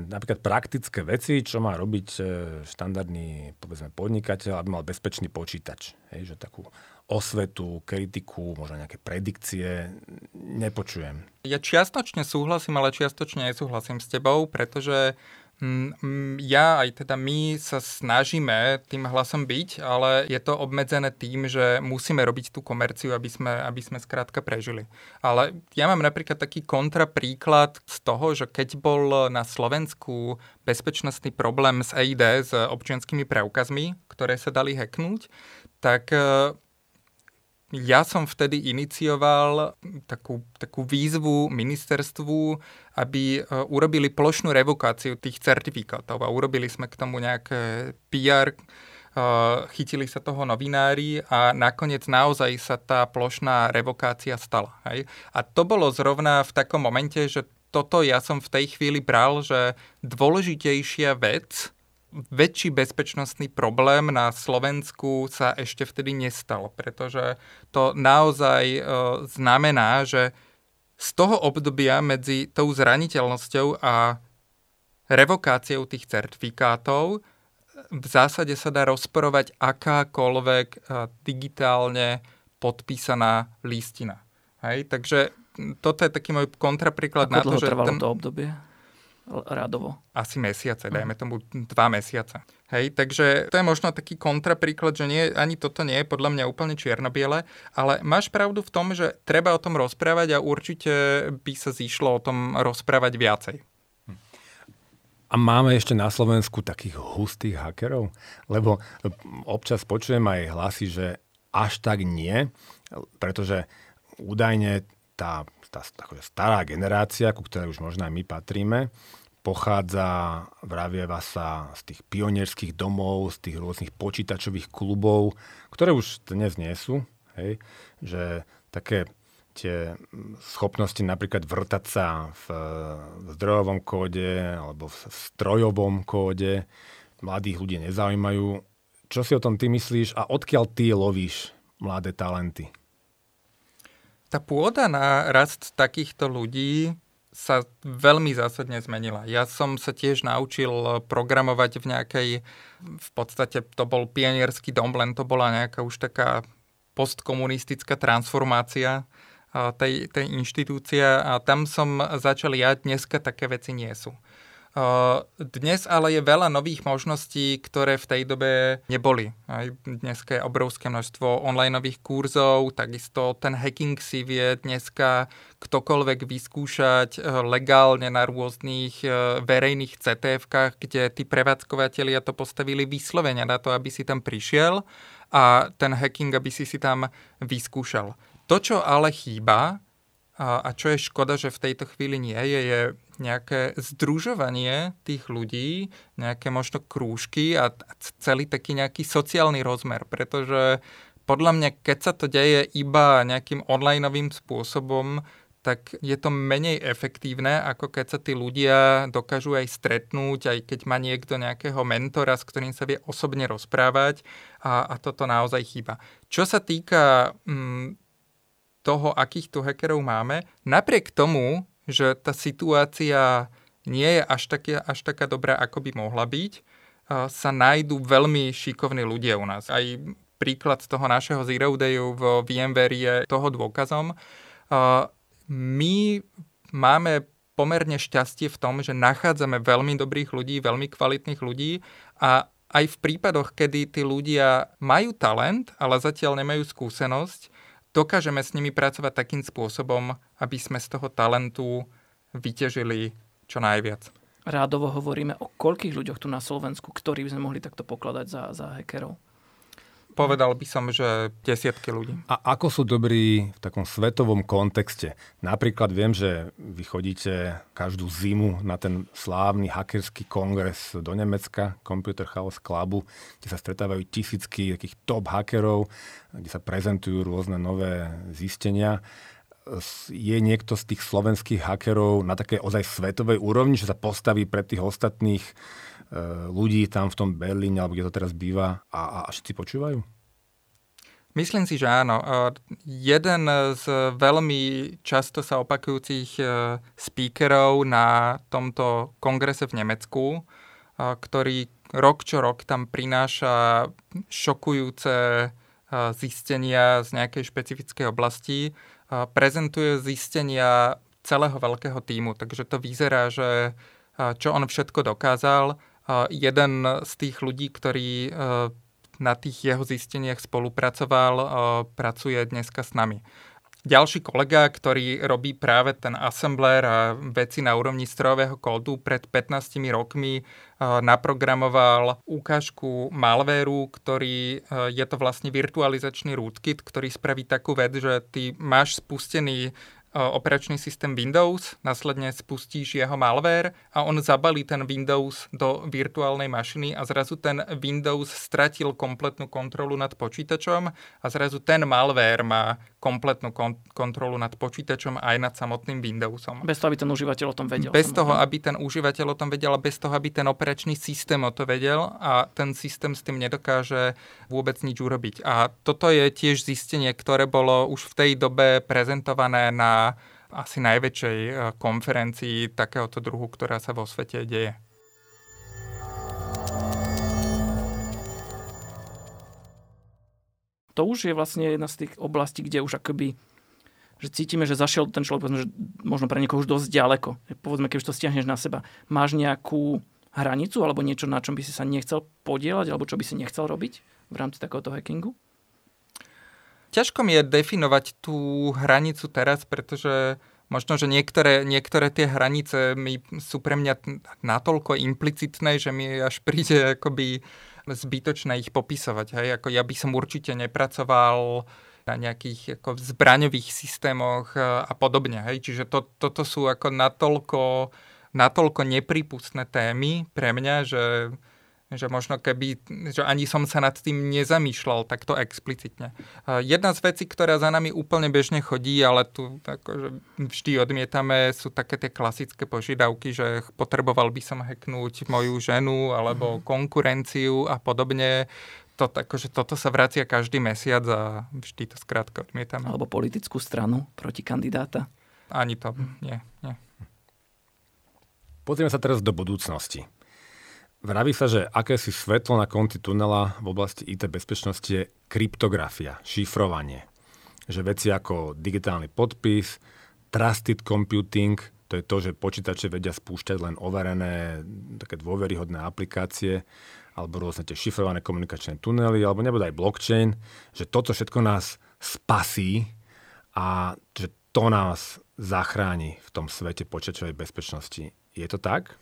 napríklad praktické veci, čo má robiť e, štandardný, povedzme, podnikateľ, aby mal bezpečný počítač. Hej, že takú osvetu, kritiku, možno nejaké predikcie nepočujem. Ja čiastočne súhlasím, ale čiastočne nesúhlasím s tebou, pretože Mm, mm, ja aj teda my sa snažíme tým hlasom byť, ale je to obmedzené tým, že musíme robiť tú komerciu, aby sme, aby sme skrátka prežili. Ale ja mám napríklad taký kontrapríklad z toho, že keď bol na Slovensku bezpečnostný problém s EID, s občianskými preukazmi, ktoré sa dali hacknúť, tak ja som vtedy inicioval takú, takú výzvu ministerstvu, aby e, urobili plošnú revokáciu tých certifikátov a urobili sme k tomu nejaké PR, e, chytili sa toho novinári a nakoniec naozaj sa tá plošná revokácia stala. Hej? A to bolo zrovna v takom momente, že toto ja som v tej chvíli bral, že dôležitejšia vec, väčší bezpečnostný problém na Slovensku sa ešte vtedy nestal, pretože to naozaj e, znamená, že z toho obdobia medzi tou zraniteľnosťou a revokáciou tých certifikátov v zásade sa dá rozporovať akákoľvek e, digitálne podpísaná listina. Hej? Takže toto je taký môj kontrapríklad Ako na to, že... Ten... to obdobie? Radovo? Asi mesiace, dajme tomu dva mesiace. Hej, takže to je možno taký kontrapríklad, že nie, ani toto nie je podľa mňa úplne čierno-biele, ale máš pravdu v tom, že treba o tom rozprávať a určite by sa zišlo o tom rozprávať viacej. A máme ešte na Slovensku takých hustých hakerov? Lebo občas počujem aj hlasy, že až tak nie, pretože údajne tá, tá stará generácia, ku ktorej už možno aj my patríme, pochádza, vravieva sa z tých pionierských domov, z tých rôznych počítačových klubov, ktoré už dnes nie sú. Hej? Že také tie schopnosti napríklad vrtať sa v, v zdrojovom kóde alebo v strojovom kóde mladých ľudí nezaujímajú. Čo si o tom ty myslíš a odkiaľ ty lovíš mladé talenty? Tá pôda na rast takýchto ľudí sa veľmi zásadne zmenila. Ja som sa tiež naučil programovať v nejakej, v podstate to bol pionierský dom, len to bola nejaká už taká postkomunistická transformácia tej, tej inštitúcie a tam som začal ja, dneska také veci nie sú. Dnes ale je veľa nových možností, ktoré v tej dobe neboli. Aj je obrovské množstvo online kurzov, takisto ten hacking si vie dneska ktokoľvek vyskúšať legálne na rôznych verejných CTF-kách, kde tí prevádzkovateľia to postavili vyslovene na to, aby si tam prišiel a ten hacking, aby si si tam vyskúšal. To, čo ale chýba, a, a čo je škoda, že v tejto chvíli nie je, je nejaké združovanie tých ľudí, nejaké možno krúžky a celý taký nejaký sociálny rozmer, pretože podľa mňa, keď sa to deje iba nejakým onlineovým spôsobom, tak je to menej efektívne, ako keď sa tí ľudia dokážu aj stretnúť, aj keď má niekto nejakého mentora, s ktorým sa vie osobne rozprávať a, a toto naozaj chýba. Čo sa týka mm, toho, akých tu hackerov máme, napriek tomu, že tá situácia nie je až, také, až taká dobrá, ako by mohla byť, sa nájdú veľmi šikovní ľudia u nás. Aj príklad z toho našeho Zero Dayu v VMware je toho dôkazom. My máme pomerne šťastie v tom, že nachádzame veľmi dobrých ľudí, veľmi kvalitných ľudí a aj v prípadoch, kedy tí ľudia majú talent, ale zatiaľ nemajú skúsenosť, dokážeme s nimi pracovať takým spôsobom, aby sme z toho talentu vyťažili čo najviac. Rádovo hovoríme o koľkých ľuďoch tu na Slovensku, ktorí by sme mohli takto pokladať za, za hackerov? Povedal by som, že desiatky ľudí. A ako sú dobrí v takom svetovom kontexte? Napríklad viem, že vy chodíte každú zimu na ten slávny hackerský kongres do Nemecka, Computer House Clubu, kde sa stretávajú tisícky takých top hackerov, kde sa prezentujú rôzne nové zistenia. je niekto z tých slovenských hakerov na také ozaj svetovej úrovni, že sa postaví pred tých ostatných ľudí tam v tom Berlíne, alebo kde to teraz býva a, a všetci počúvajú? Myslím si, že áno. Jeden z veľmi často sa opakujúcich speakerov na tomto kongrese v Nemecku, ktorý rok čo rok tam prináša šokujúce zistenia z nejakej špecifickej oblasti, prezentuje zistenia celého veľkého týmu. Takže to vyzerá, že čo on všetko dokázal. Jeden z tých ľudí, ktorý na tých jeho zisteniach spolupracoval, pracuje dneska s nami. Ďalší kolega, ktorý robí práve ten assembler a veci na úrovni strojového kódu, pred 15 rokmi naprogramoval ukážku malvéru, ktorý je to vlastne virtualizačný rootkit, ktorý spraví takú vec, že ty máš spustený operačný systém Windows, následne spustíš jeho malware a on zabalí ten Windows do virtuálnej mašiny a zrazu ten Windows stratil kompletnú kontrolu nad počítačom a zrazu ten malware má kompletnú kon- kontrolu nad počítačom aj nad samotným Windowsom. Bez toho, aby ten užívateľ o tom vedel. Bez toho, aby ten užívateľ o tom vedel a bez toho, aby ten operačný systém o to vedel a ten systém s tým nedokáže vôbec nič urobiť. A toto je tiež zistenie, ktoré bolo už v tej dobe prezentované na asi najväčšej eh, konferencii takéhoto druhu, ktorá sa vo svete deje. to už je vlastne jedna z tých oblastí, kde už akoby že cítime, že zašiel ten človek, povedzme, že možno pre niekoho už dosť ďaleko. Povedzme, keď už to stiahneš na seba. Máš nejakú hranicu alebo niečo, na čom by si sa nechcel podielať alebo čo by si nechcel robiť v rámci takéhoto hackingu? Ťažko mi je definovať tú hranicu teraz, pretože možno, že niektoré, niektoré tie hranice mi sú pre mňa natoľko implicitné, že mi až príde akoby zbytočné ich popisovať. Hej? Ako ja by som určite nepracoval na nejakých ako zbraňových systémoch e, a podobne. Hej? Čiže to, toto sú ako natoľko, natoľko nepripustné témy pre mňa, že že možno keby, že ani som sa nad tým nezamýšľal takto explicitne. Jedna z vecí, ktorá za nami úplne bežne chodí, ale tu akože vždy odmietame, sú také tie klasické požiadavky, že potreboval by som hacknúť moju ženu alebo mhm. konkurenciu a podobne. To, akože toto sa vracia každý mesiac a vždy to skrátka odmietame. Alebo politickú stranu proti kandidáta? Ani to, nie, nie. Pozrieme sa teraz do budúcnosti. Vraví sa, že akési svetlo na konci tunela v oblasti IT bezpečnosti je kryptografia, šifrovanie. Že veci ako digitálny podpis, trusted computing, to je to, že počítače vedia spúšťať len overené, také dôveryhodné aplikácie, alebo rôzne tie šifrované komunikačné tunely, alebo nebude aj blockchain, že toto všetko nás spasí a že to nás zachráni v tom svete počítačovej bezpečnosti. Je to tak?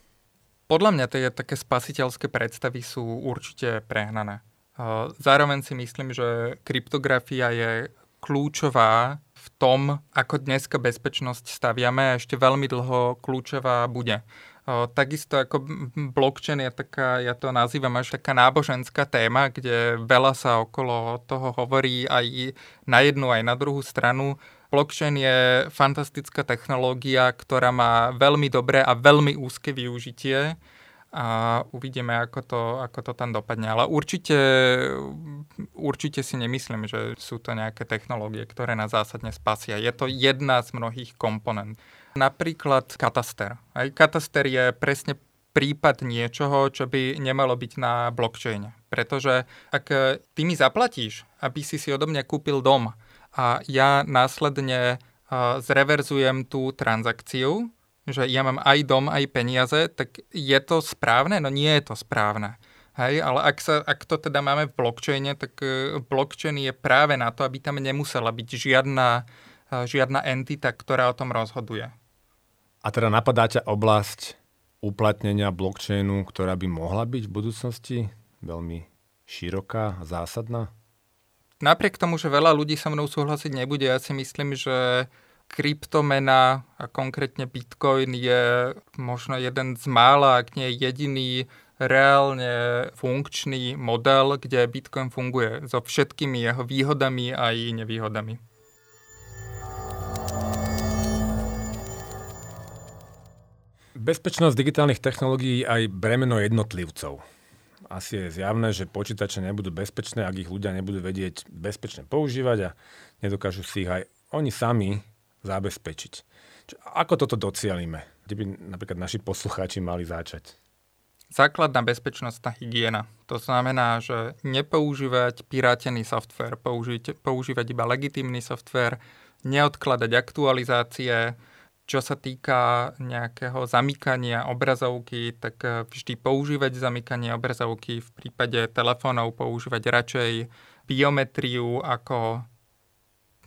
Podľa mňa tie také spasiteľské predstavy sú určite prehnané. Zároveň si myslím, že kryptografia je kľúčová v tom, ako dneska bezpečnosť staviame a ešte veľmi dlho kľúčová bude. Takisto ako blockchain je taká, ja to nazývam až taká náboženská téma, kde veľa sa okolo toho hovorí aj na jednu, aj na druhú stranu. Blockchain je fantastická technológia, ktorá má veľmi dobré a veľmi úzke využitie a uvidíme, ako to, ako to tam dopadne. Ale určite, určite si nemyslím, že sú to nejaké technológie, ktoré nás zásadne spasia. Je to jedna z mnohých komponent. Napríklad kataster. Aj kataster je presne prípad niečoho, čo by nemalo byť na blockchaine. Pretože ak ty mi zaplatíš, aby si si odo mňa kúpil dom, a ja následne zreverzujem tú transakciu, že ja mám aj dom, aj peniaze, tak je to správne? No nie je to správne. Hej, ale ak, sa, ak to teda máme v blockchaine, tak e, blockchain je práve na to, aby tam nemusela byť žiadna, žiadna entita, ktorá o tom rozhoduje. A teda napadá ťa oblasť uplatnenia blockchainu, ktorá by mohla byť v budúcnosti veľmi široká a zásadná? Napriek tomu, že veľa ľudí so mnou súhlasiť nebude, ja si myslím, že kryptomena a konkrétne Bitcoin je možno jeden z mála, ak nie jediný reálne funkčný model, kde Bitcoin funguje so všetkými jeho výhodami a aj nevýhodami. Bezpečnosť digitálnych technológií aj bremeno jednotlivcov. Asi je zjavné, že počítače nebudú bezpečné, ak ich ľudia nebudú vedieť bezpečne používať a nedokážu si ich aj oni sami zabezpečiť. Čo, ako toto docielime? Kde by napríklad naši poslucháči mali začať? Základná bezpečnostná hygiena. To znamená, že nepoužívať pirátený software, použiť, používať iba legitímny software, neodkladať aktualizácie, čo sa týka nejakého zamykania obrazovky, tak eh, vždy používať zamykanie obrazovky, v prípade telefónov používať radšej biometriu ako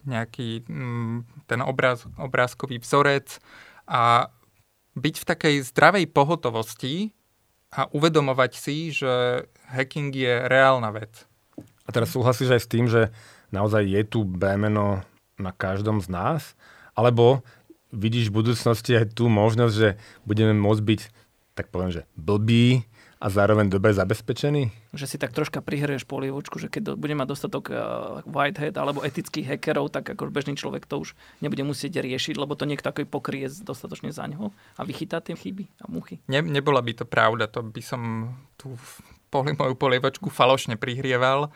nejaký mm, ten obraz, obrázkový vzorec a byť v takej zdravej pohotovosti, a uvedomovať si, že hacking je reálna vec. A teraz súhlasíš aj s tým, že naozaj je tu bémeno na každom z nás? Alebo vidíš v budúcnosti aj tú možnosť, že budeme môcť byť, tak poviem, že blbí, a zároveň dobre zabezpečený? Že si tak troška prihrieš polievočku, že keď bude mať dostatok uh, whitehead alebo etických hackerov, tak ako bežný človek to už nebude musieť riešiť, lebo to niekto ako pokrie dostatočne za ňoho a vychytá tie chyby a muchy. Ne, nebola by to pravda, to by som tú poli, moju polievočku falošne prihrieval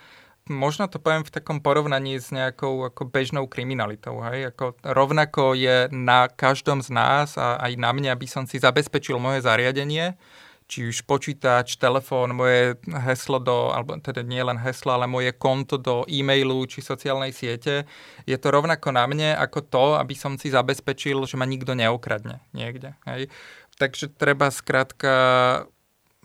možno to poviem v takom porovnaní s nejakou ako bežnou kriminalitou. Hej? Ako rovnako je na každom z nás a aj na mňa, aby som si zabezpečil moje zariadenie, či už počítač, telefón, moje heslo do, alebo teda nie len heslo, ale moje konto do e-mailu či sociálnej siete, je to rovnako na mne ako to, aby som si zabezpečil, že ma nikto neokradne niekde. Hej. Takže treba skrátka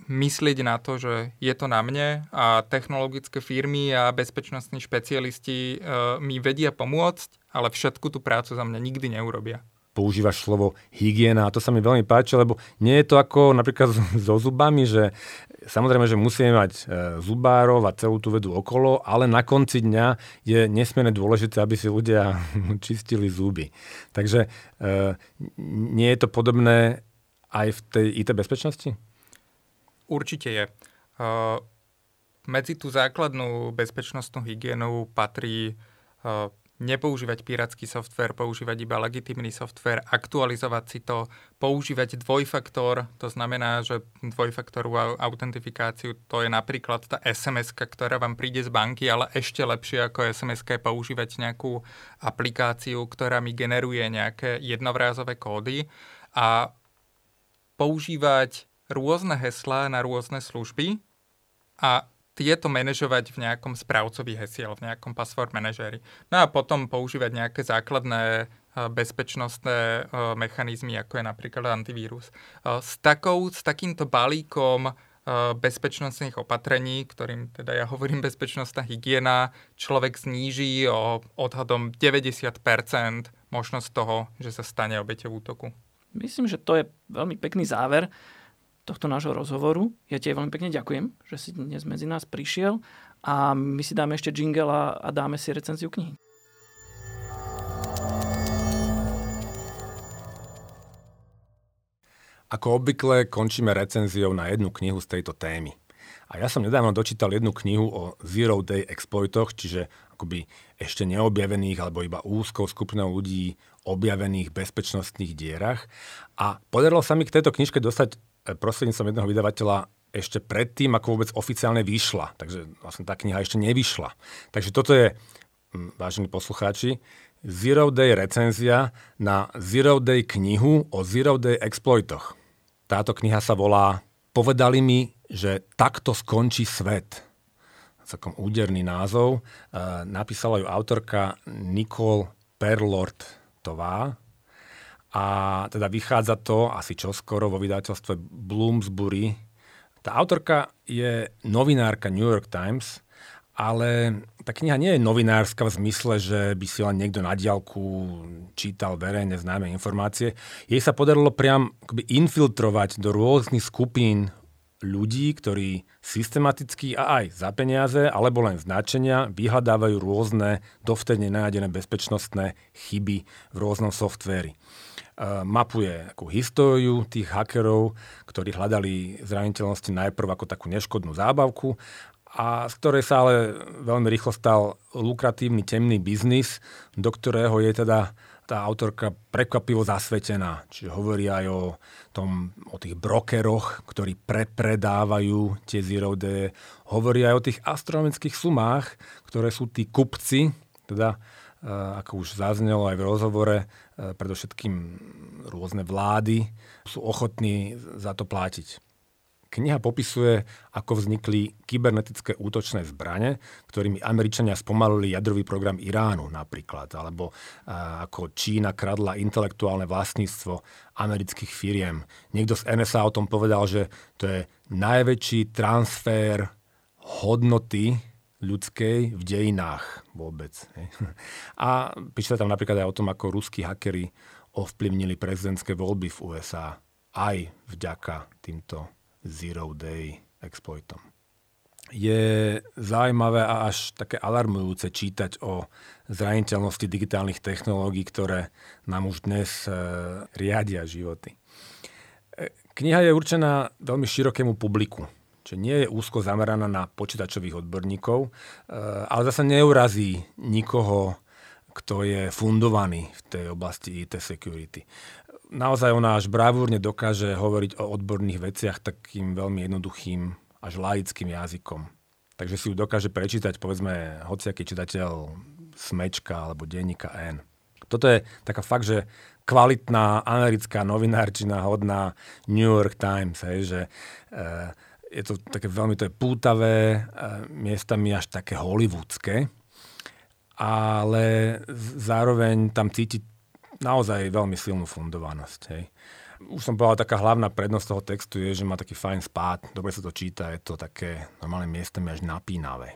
myslieť na to, že je to na mne a technologické firmy a bezpečnostní špecialisti e, mi vedia pomôcť, ale všetku tú prácu za mňa nikdy neurobia používaš slovo hygiena a to sa mi veľmi páči, lebo nie je to ako napríklad <laughs> so zubami, že samozrejme, že musíme mať e, zubárov a celú tú vedu okolo, ale na konci dňa je nesmierne dôležité, aby si ľudia <laughs> čistili zuby. Takže e, nie je to podobné aj v tej IT bezpečnosti? Určite je. Uh, medzi tú základnú bezpečnostnú hygienu patrí uh, nepoužívať pirátsky software, používať iba legitímny software, aktualizovať si to, používať dvojfaktor, to znamená, že dvojfaktorovú autentifikáciu, to je napríklad tá sms ktorá vám príde z banky, ale ešte lepšie ako sms je používať nejakú aplikáciu, ktorá mi generuje nejaké jednovrázové kódy a používať rôzne heslá na rôzne služby a tieto manažovať v nejakom správcovi hesiel, v nejakom password manažéri. No a potom používať nejaké základné eh, bezpečnostné eh, mechanizmy, ako je napríklad antivírus. Eh, s, takou, s takýmto balíkom bezpečnostných opatrení, ktorým teda ja hovorím bezpečnostná hygiena, človek zníži o odhadom 90% možnosť toho, že sa stane obeťou útoku. Myslím, že to je veľmi pekný záver tohto nášho rozhovoru. Ja ti veľmi pekne ďakujem, že si dnes medzi nás prišiel a my si dáme ešte jingle a, dáme si recenziu knihy. Ako obvykle končíme recenziou na jednu knihu z tejto témy. A ja som nedávno dočítal jednu knihu o Zero Day exploitoch, čiže akoby ešte neobjavených alebo iba úzkou skupinou ľudí objavených bezpečnostných dierach. A podarilo sa mi k tejto knižke dostať prostredníctvom jedného vydavateľa ešte predtým, ako vôbec oficiálne vyšla. Takže vlastne tá kniha ešte nevyšla. Takže toto je, vážení poslucháči, Zero Day recenzia na Zero Day knihu o Zero Day exploitoch. Táto kniha sa volá Povedali mi, že takto skončí svet. Takom úderný názov. E, napísala ju autorka Nicole Perlortová a teda vychádza to asi čoskoro vo vydateľstve Bloomsbury. Tá autorka je novinárka New York Times, ale tá kniha nie je novinárska v zmysle, že by si len niekto na diálku čítal verejne známe informácie. Jej sa podarilo priam akoby infiltrovať do rôznych skupín ľudí, ktorí systematicky a aj za peniaze alebo len značenia vyhľadávajú rôzne dovtedy nenájdené bezpečnostné chyby v rôznom softvéri mapuje akú históriu tých hackerov, ktorí hľadali zraniteľnosti najprv ako takú neškodnú zábavku a z ktorej sa ale veľmi rýchlo stal lukratívny temný biznis, do ktorého je teda tá autorka prekvapivo zasvetená. Čiže hovorí aj o, tom, o tých brokeroch, ktorí prepredávajú tie zero day. Hovorí aj o tých astronomických sumách, ktoré sú tí kupci, teda e, ako už zaznelo aj v rozhovore, e, predovšetkým rôzne vlády sú ochotní za to platiť. Kniha popisuje, ako vznikli kybernetické útočné zbrane, ktorými Američania spomalili jadrový program Iránu napríklad, alebo ako Čína kradla intelektuálne vlastníctvo amerických firiem. Niekto z NSA o tom povedal, že to je najväčší transfer hodnoty ľudskej v dejinách vôbec. <laughs> A píše tam napríklad aj o tom, ako ruskí hakery ovplyvnili prezidentské voľby v USA aj vďaka týmto zero day exploitom. Je zaujímavé a až také alarmujúce čítať o zraniteľnosti digitálnych technológií, ktoré nám už dnes e, riadia životy. E, kniha je určená veľmi širokému publiku, čo nie je úzko zameraná na počítačových odborníkov, e, ale zase neurazí nikoho, kto je fundovaný v tej oblasti IT security naozaj ona až bravúrne dokáže hovoriť o odborných veciach takým veľmi jednoduchým až laickým jazykom. Takže si ju dokáže prečítať, povedzme, hociaký čitateľ Smečka alebo denníka N. Toto je taká fakt, že kvalitná americká novinárčina hodná New York Times, hej, že e, je to také veľmi to je pútavé, e, miestami až také hollywoodske, ale zároveň tam cítiť naozaj veľmi silnú fundovanosť. Hej. Už som povedal, taká hlavná prednosť toho textu je, že má taký fajn spát, dobre sa to číta, je to také normálne miestami až napínavé.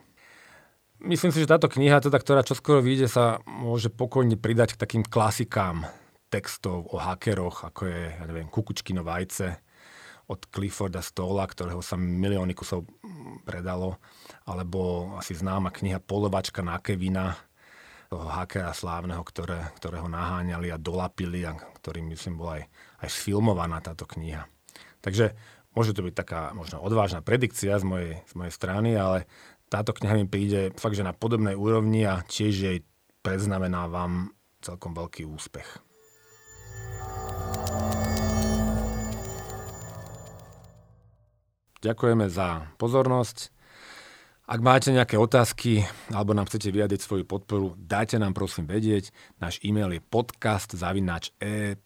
Myslím si, že táto kniha, teda, ktorá čoskoro vyjde, sa môže pokojne pridať k takým klasikám textov o hakeroch, ako je, ja neviem, Kukučkino vajce od Clifforda Stola, ktorého sa milióny kusov predalo, alebo asi známa kniha Polovačka na Kevina, toho hakera slávneho, ktoré, ktorého naháňali a dolapili a ktorý myslím bol aj, aj sfilmovaná táto kniha. Takže môže to byť taká možno odvážna predikcia z mojej, z mojej strany, ale táto kniha mi príde fakt, že na podobnej úrovni a tiež jej predznamená vám celkom veľký úspech. Ďakujeme za pozornosť. Ak máte nejaké otázky alebo nám chcete vyjadriť svoju podporu, dajte nám prosím vedieť. Náš e-mail je podcast e.tika.sk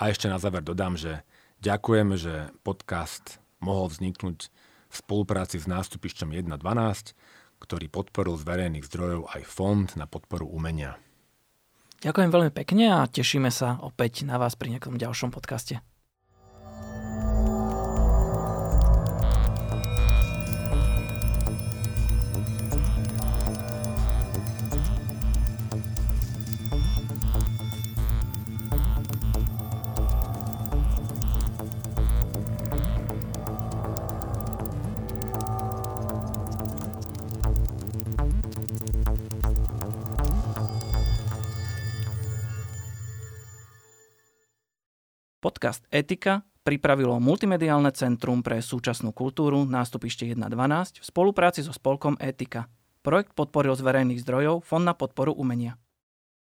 a ešte na záver dodám, že ďakujeme, že podcast mohol vzniknúť v spolupráci s nástupišťom 1.12, ktorý podporil z verejných zdrojov aj Fond na podporu umenia. Ďakujem veľmi pekne a tešíme sa opäť na vás pri nejakom ďalšom podcaste. Podcast Etika pripravilo Multimediálne centrum pre súčasnú kultúru nástupište 1.12 v spolupráci so spolkom Etika. Projekt podporil z verejných zdrojov Fond na podporu umenia.